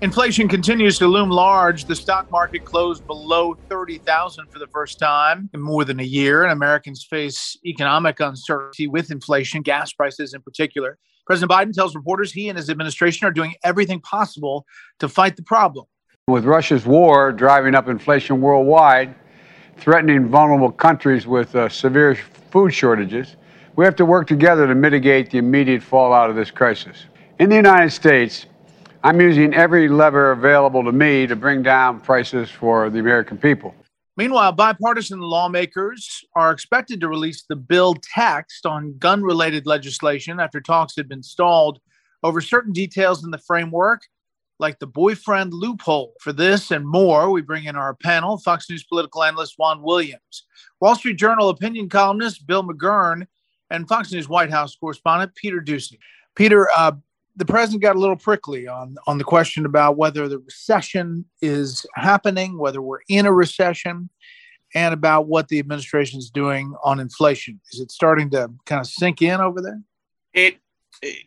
Inflation continues to loom large. The stock market closed below 30,000 for the first time in more than a year, and Americans face economic uncertainty with inflation, gas prices in particular. President Biden tells reporters he and his administration are doing everything possible to fight the problem. With Russia's war driving up inflation worldwide, threatening vulnerable countries with uh, severe food shortages, we have to work together to mitigate the immediate fallout of this crisis. In the United States, I'm using every lever available to me to bring down prices for the American people. Meanwhile, bipartisan lawmakers are expected to release the bill text on gun related legislation after talks had been stalled over certain details in the framework, like the boyfriend loophole. For this and more, we bring in our panel Fox News political analyst Juan Williams, Wall Street Journal opinion columnist Bill McGurn, and Fox News White House correspondent Peter Doocy. Peter, uh, the president got a little prickly on on the question about whether the recession is happening, whether we're in a recession, and about what the administration is doing on inflation. Is it starting to kind of sink in over there? It,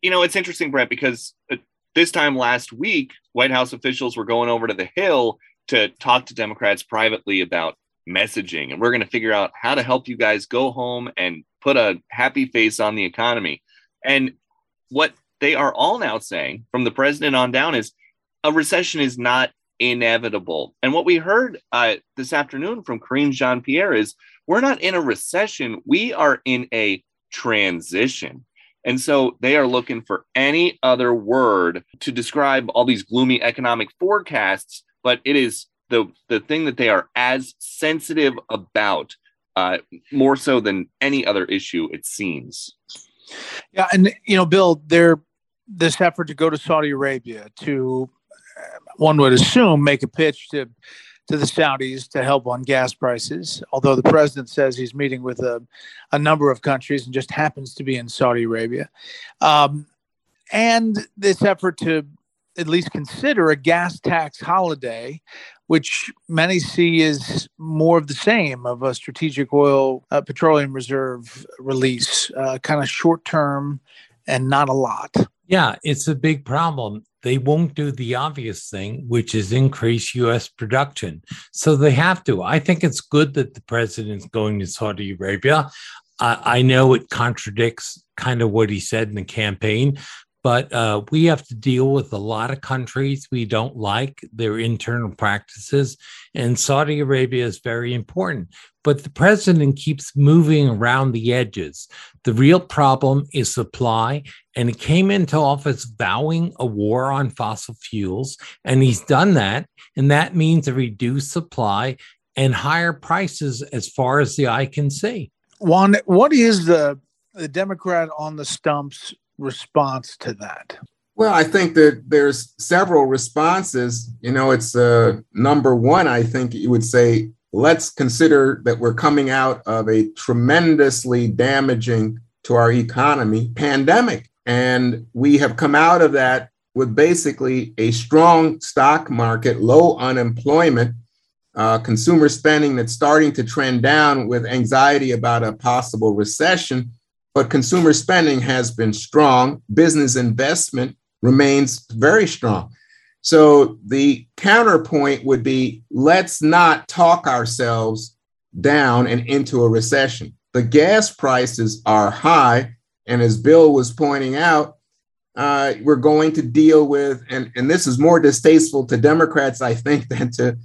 you know, it's interesting, Bret, because uh, this time last week, White House officials were going over to the Hill to talk to Democrats privately about messaging, and we're going to figure out how to help you guys go home and put a happy face on the economy. And what they are all now saying from the president on down is a recession is not inevitable. And what we heard uh, this afternoon from Karine Jean Pierre is we're not in a recession, we are in a transition. And so they are looking for any other word to describe all these gloomy economic forecasts, but it is the, the thing that they are as sensitive about, uh, more so than any other issue, it seems. Yeah, and you know, Bill, there this effort to go to Saudi Arabia to one would assume make a pitch to to the Saudis to help on gas prices. Although the president says he's meeting with a, a number of countries and just happens to be in Saudi Arabia, um, and this effort to at least consider a gas tax holiday, which many see as more of the same of a strategic oil uh, petroleum reserve release, uh, kind of short term and not a lot. Yeah, it's a big problem. They won't do the obvious thing, which is increase US production. So they have to. I think it's good that the president's going to Saudi Arabia. Uh, I know it contradicts kind of what he said in the campaign, but uh, we have to deal with a lot of countries we don't like their internal practices, and Saudi Arabia is very important. But the president keeps moving around the edges. The real problem is supply, and he came into office vowing a war on fossil fuels, and he's done that, and that means a reduced supply and higher prices as far as the eye can see. Juan, what is the the Democrat on the stumps response to that? Well, I think that there's several responses. You know, it's uh, number one, I think you would say, let's consider that we're coming out of a tremendously damaging to our economy pandemic. And we have come out of that with basically a strong stock market, low unemployment, uh, consumer spending that's starting to trend down with anxiety about a possible recession but consumer spending has been strong. Business investment remains very strong. So the counterpoint would be let's not talk ourselves down and into a recession. The gas prices are high. And as Bill was pointing out, uh, we're going to deal with, and, and this is more distasteful to Democrats, I think, than to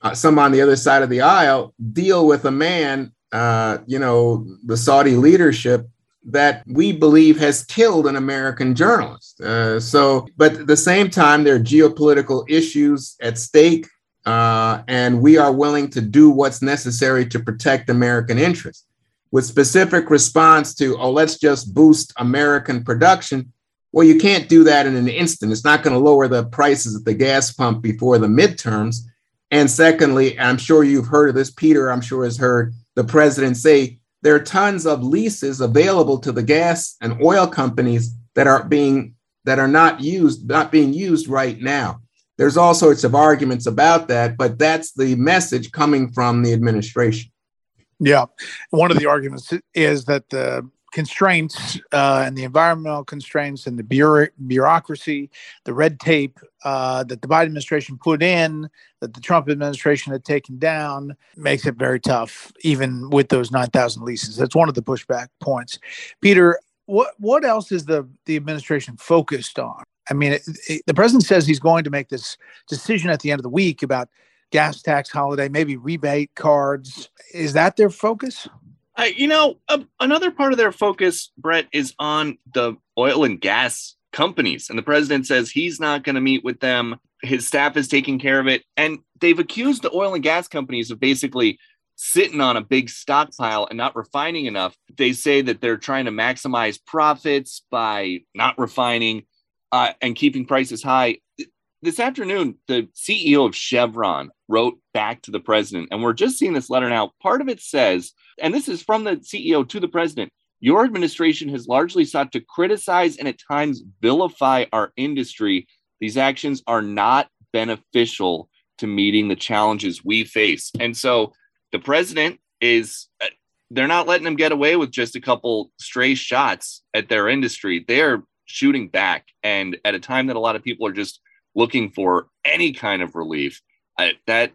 uh, some on the other side of the aisle, deal with a man, uh, you know, the Saudi leadership that we believe has killed an American journalist. Uh, so, but at the same time, there are geopolitical issues at stake, uh, and we are willing to do what's necessary to protect American interests. With specific response to, oh, let's just boost American production. Well, you can't do that in an instant. It's not going to lower the prices at the gas pump before the midterms. And secondly, I'm sure you've heard of this, Peter, I'm sure has heard the president say there are tons of leases available to the gas and oil companies that are being that are not used, not being used right now. There's all sorts of arguments about that, but that's the message coming from the administration. Yeah. One of the arguments is that the constraints uh, and the environmental constraints and the bureau- bureaucracy, the red tape uh, that the Biden administration put in, that the Trump administration had taken down, makes it very tough, even with those 9,000 leases. That's one of the pushback points. Peter, what what else is the the administration focused on? I mean, it, it, the president says he's going to make this decision at the end of the week about gas tax holiday, maybe rebate cards. Is that their focus? Uh, you know, another part of their focus, Bret, is on the oil and gas companies. And the president says he's not going to meet with them. His staff is taking care of it. And they've accused the oil and gas companies of basically sitting on a big stockpile and not refining enough. They say that they're trying to maximize profits by not refining uh, and keeping prices high. This afternoon, the CEO of Chevron wrote back to the president, and we're just seeing this letter now. Part of it says, and this is from the CEO to the president your administration has largely sought to criticize and at times vilify our industry. These actions are not beneficial to meeting the challenges we face. And so the president is, uh, they're not letting them get away with just a couple stray shots at their industry. They're shooting back. And at a time that a lot of people are just looking for any kind of relief, uh, that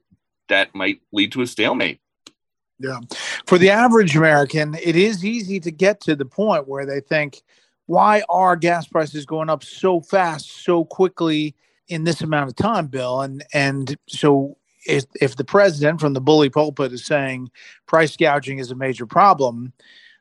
that might lead to a stalemate. Yeah. For the average American, it is easy to get to the point where they think, why are gas prices going up so fast, so quickly in this amount of time, Bill? And and so if, if the president from the bully pulpit is saying price gouging is a major problem,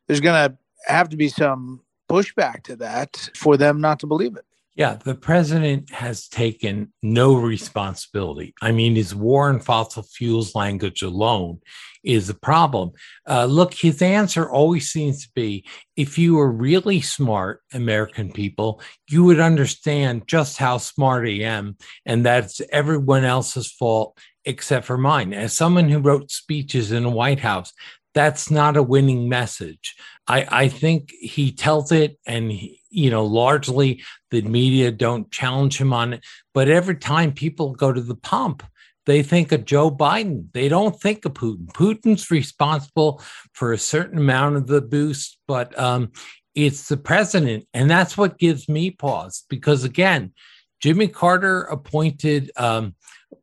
there's going to have to be some pushback to that for them not to believe it. Yeah, the president has taken no responsibility. I mean, his war on fossil fuels language alone is a problem. Uh, look, his answer always seems to be if you were really smart, American people, you would understand just how smart I am, and that's everyone else's fault except for mine. As someone who wrote speeches in the White House, that's not a winning message. I, I think he tells it, and he, you know, largely the media don't challenge him on it. But every time people go to the pump, they think of Joe Biden. They don't think of Putin. Putin's responsible for a certain amount of the boost, but um, it's the president. And that's what gives me pause because, again, Jimmy Carter appointed um,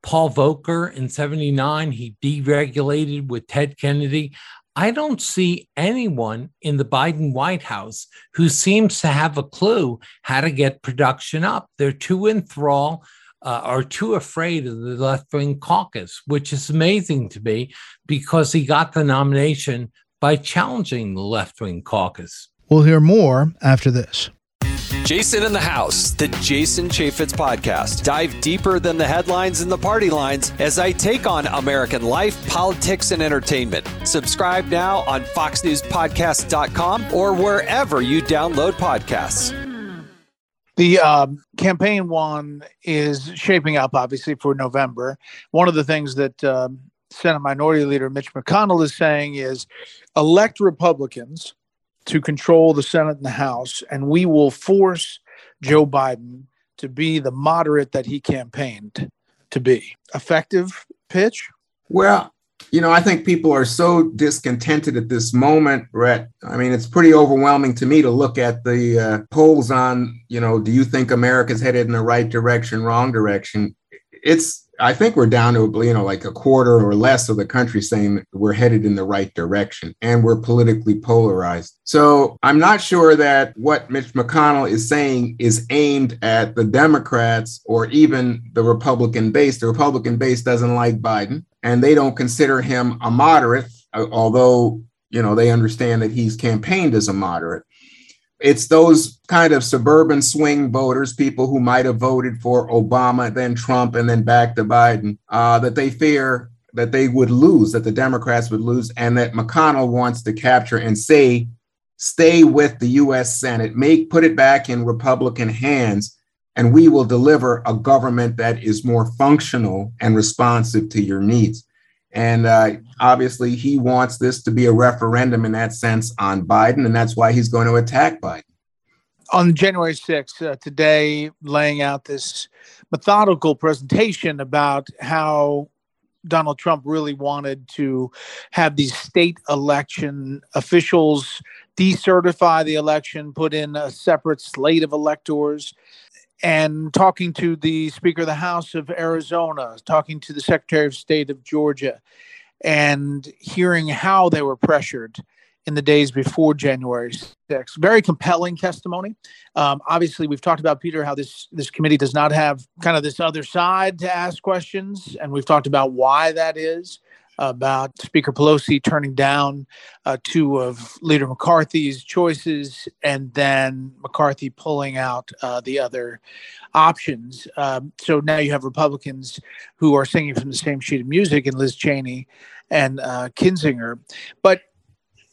Paul Volcker in 79. He deregulated with Ted Kennedy. I don't see anyone in the Biden White House who seems to have a clue how to get production up. They're too enthralled uh, are too afraid of the left wing caucus, which is amazing to me because he got the nomination by challenging the left wing caucus. We'll hear more after this. Jason in the House, the Jason Chaffetz podcast. Dive deeper than the headlines and the party lines as I take on American life, politics, and entertainment. Subscribe now on FoxNewsPodcast.com or wherever you download podcasts. The um, campaign one is shaping up, obviously, for November. One of the things that um, Senate Minority Leader Mitch McConnell is saying is elect Republicans to control the Senate and the House, and we will force Joe Biden to be the moderate that he campaigned to be. Effective pitch? Well, you know, I think people are so discontented at this moment, Bret. I mean, it's pretty overwhelming to me to look at the uh, polls on, you know, do you think America's headed in the right direction, wrong direction? It's I think we're down to you know like a quarter or less of the country saying we're headed in the right direction and we're politically polarized. So I'm not sure that what Mitch McConnell is saying is aimed at the Democrats or even the Republican base. The Republican base doesn't like Biden and they don't consider him a moderate, although you know they understand that he's campaigned as a moderate it's those kind of suburban swing voters, people who might have voted for Obama, then Trump, and then back to Biden, uh, that they fear that they would lose, that the Democrats would lose, and that McConnell wants to capture and say, stay with the US Senate, make put it back in Republican hands, and we will deliver a government that is more functional and responsive to your needs. And uh, obviously, he wants this to be a referendum in that sense on Biden, and that's why he's going to attack Biden. On January 6th, uh, today, laying out this methodical presentation about how Donald Trump really wanted to have these state election officials decertify the election, put in a separate slate of electors and talking to the Speaker of the House of Arizona, talking to the Secretary of State of Georgia, and hearing how they were pressured in the days before January 6th. Very compelling testimony. Um, obviously, we've talked about Peter how this this committee does not have kind of this other side to ask questions, and we've talked about why that is about Speaker Pelosi turning down uh, two of Leader McCarthy's choices and then McCarthy pulling out uh, the other options. Um, so now you have Republicans who are singing from the same sheet of music and Liz Cheney and uh, Kinzinger. But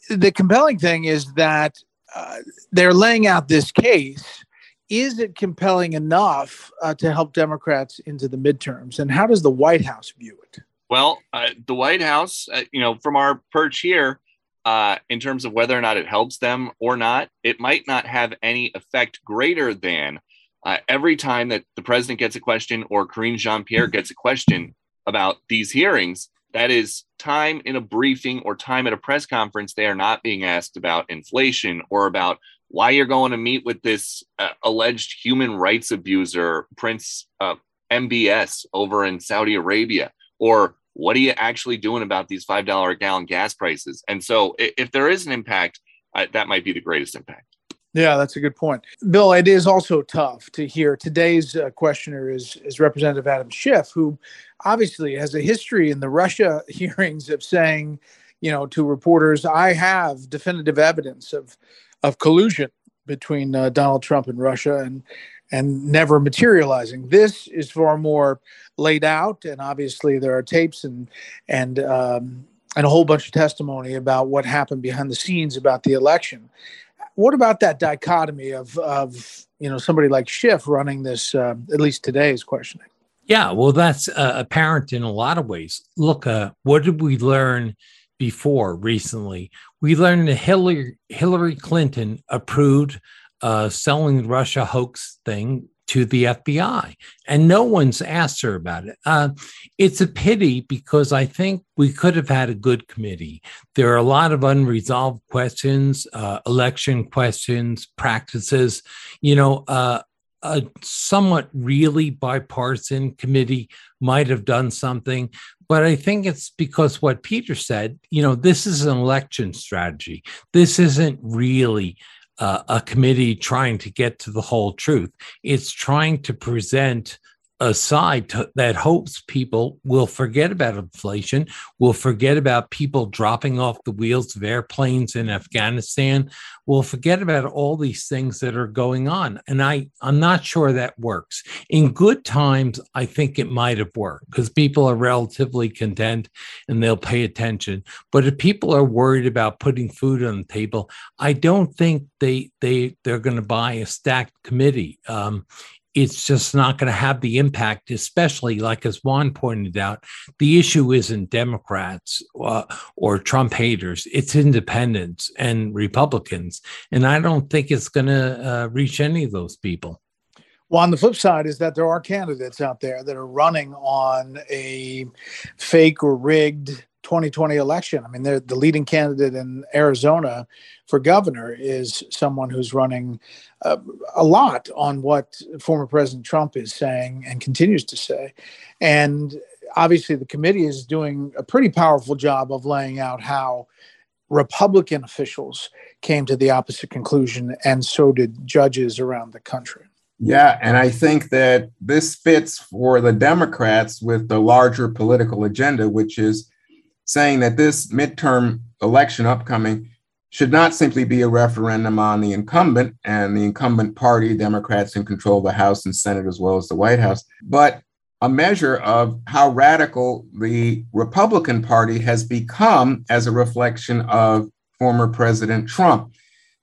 the compelling thing is that uh, they're laying out this case. Is it compelling enough uh, to help Democrats into the midterms? And how does the White House view it? Well, uh, the White House, uh, you know, from our perch here, uh, in terms of whether or not it helps them or not, it might not have any effect greater than uh, every time that the president gets a question or Karine Jean Pierre gets a question about these hearings. That is time in a briefing or time at a press conference. They are not being asked about inflation or about why you're going to meet with this uh, alleged human rights abuser, Prince uh, MBS, over in Saudi Arabia or what are you actually doing about these $5 a gallon gas prices? And so if there is an impact, uh, that might be the greatest impact. Yeah, that's a good point. Bill, it is also tough to hear. Today's uh, questioner is, is Representative Adam Schiff, who obviously has a history in the Russia hearings of saying, you know, to reporters, I have definitive evidence of, of collusion between uh, Donald Trump and Russia. And and never materializing. This is far more laid out, and obviously there are tapes and and um, and a whole bunch of testimony about what happened behind the scenes about the election. What about that dichotomy of of you know somebody like Schiff running this? Uh, at least today is questioning. Yeah, well, that's uh, apparent in a lot of ways. Look, uh, what did we learn before recently? We learned that Hillary Hillary Clinton approved uh, selling Russia hoax thing to the FBI, and no one's asked her about it. Uh, it's a pity because I think we could have had a good committee. There are a lot of unresolved questions, uh, election questions, practices. You know, uh, a somewhat really bipartisan committee might have done something, but I think it's because what Peter said, you know, this is an election strategy. This isn't really uh, a committee trying to get to the whole truth. It's trying to present a side to, that hopes people will forget about inflation, will forget about people dropping off the wheels of airplanes in Afghanistan, will forget about all these things that are going on. And I, I'm not sure that works. In good times, I think it might have worked because people are relatively content and they'll pay attention. But if people are worried about putting food on the table, I don't think they they they're going to buy a stacked committee. Um, it's just not going to have the impact, especially like as Juan pointed out, the issue isn't Democrats uh, or Trump haters, it's independents and Republicans. And I don't think it's going to uh, reach any of those people. Well, on the flip side is that there are candidates out there that are running on a fake or rigged 2020 election. I mean, the leading candidate in Arizona for governor is someone who's running uh, a lot on what former President Trump is saying and continues to say. And obviously, the committee is doing a pretty powerful job of laying out how Republican officials came to the opposite conclusion, and so did judges around the country. Yeah, and I think that this fits for the Democrats with the larger political agenda, which is saying that this midterm election upcoming should not simply be a referendum on the incumbent and the incumbent party, Democrats in control of the House and Senate as well as the White House, but a measure of how radical the Republican Party has become as a reflection of former President Trump.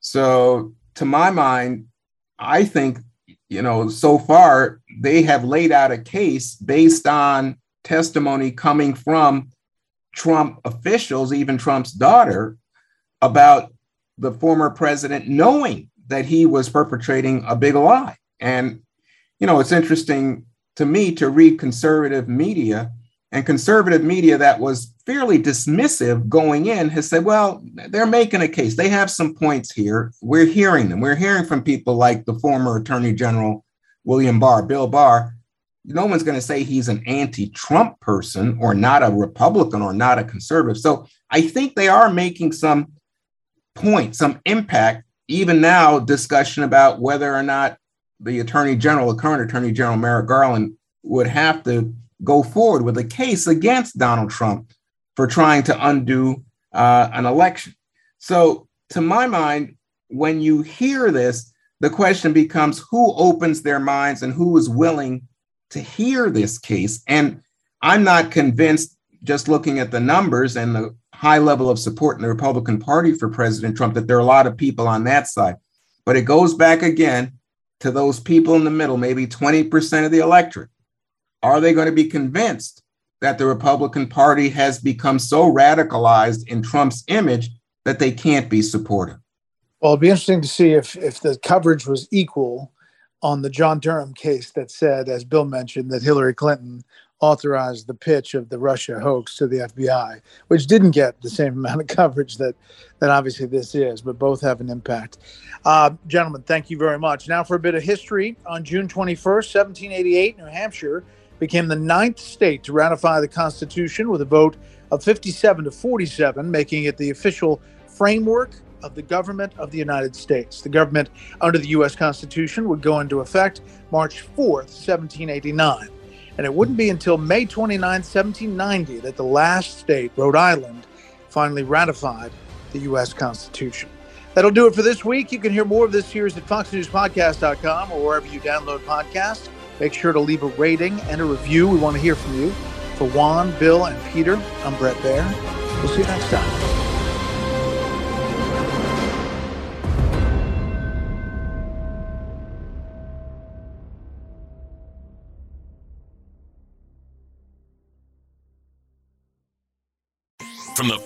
So, to my mind, I think, you know, so far they have laid out a case based on testimony coming from Trump officials, even Trump's daughter, about the former president knowing that he was perpetrating a big lie. And, you know, it's interesting to me to read conservative media and conservative media that was fairly dismissive going in has said, well, they're making a case. They have some points here. We're hearing them. We're hearing from people like the former Attorney General William Barr, Bill Barr. No one's going to say he's an anti Trump person or not a Republican or not a conservative. So I think they are making some point, some impact, even now, discussion about whether or not the Attorney General, the current Attorney General Merrick Garland, would have to go forward with a case against Donald Trump for trying to undo uh, an election. So, to my mind, when you hear this, the question becomes who opens their minds and who is willing to hear this case. And I'm not convinced, just looking at the numbers and the high level of support in the Republican Party for President Trump, that there are a lot of people on that side. But it goes back again to those people in the middle, maybe 20% of the electorate? Are they going to be convinced that the Republican Party has become so radicalized in Trump's image that they can't be supportive? Well, it'd be interesting to see if if the coverage was equal on the John Durham case that said, as Bill mentioned, that Hillary Clinton authorized the pitch of the Russia hoax to the FBI, which didn't get the same amount of coverage that that obviously this is, but both have an impact. Uh, gentlemen, thank you very much. Now for a bit of history. On June 21st, 1788, New Hampshire became the ninth state to ratify the Constitution with a vote of 57 to 47, making it the official framework of the government of the United States. The government under the U.S. Constitution would go into effect March 4th, 1789. And it wouldn't be until May 29, 1790, that the last state, Rhode Island, finally ratified the U.S. Constitution. That'll do it for this week. You can hear more of this series at foxnewspodcast.com or wherever you download podcasts. Make sure to leave a rating and a review. We want to hear from you. For Juan, Bill, and Peter, I'm Bret Baier. We'll see you next time.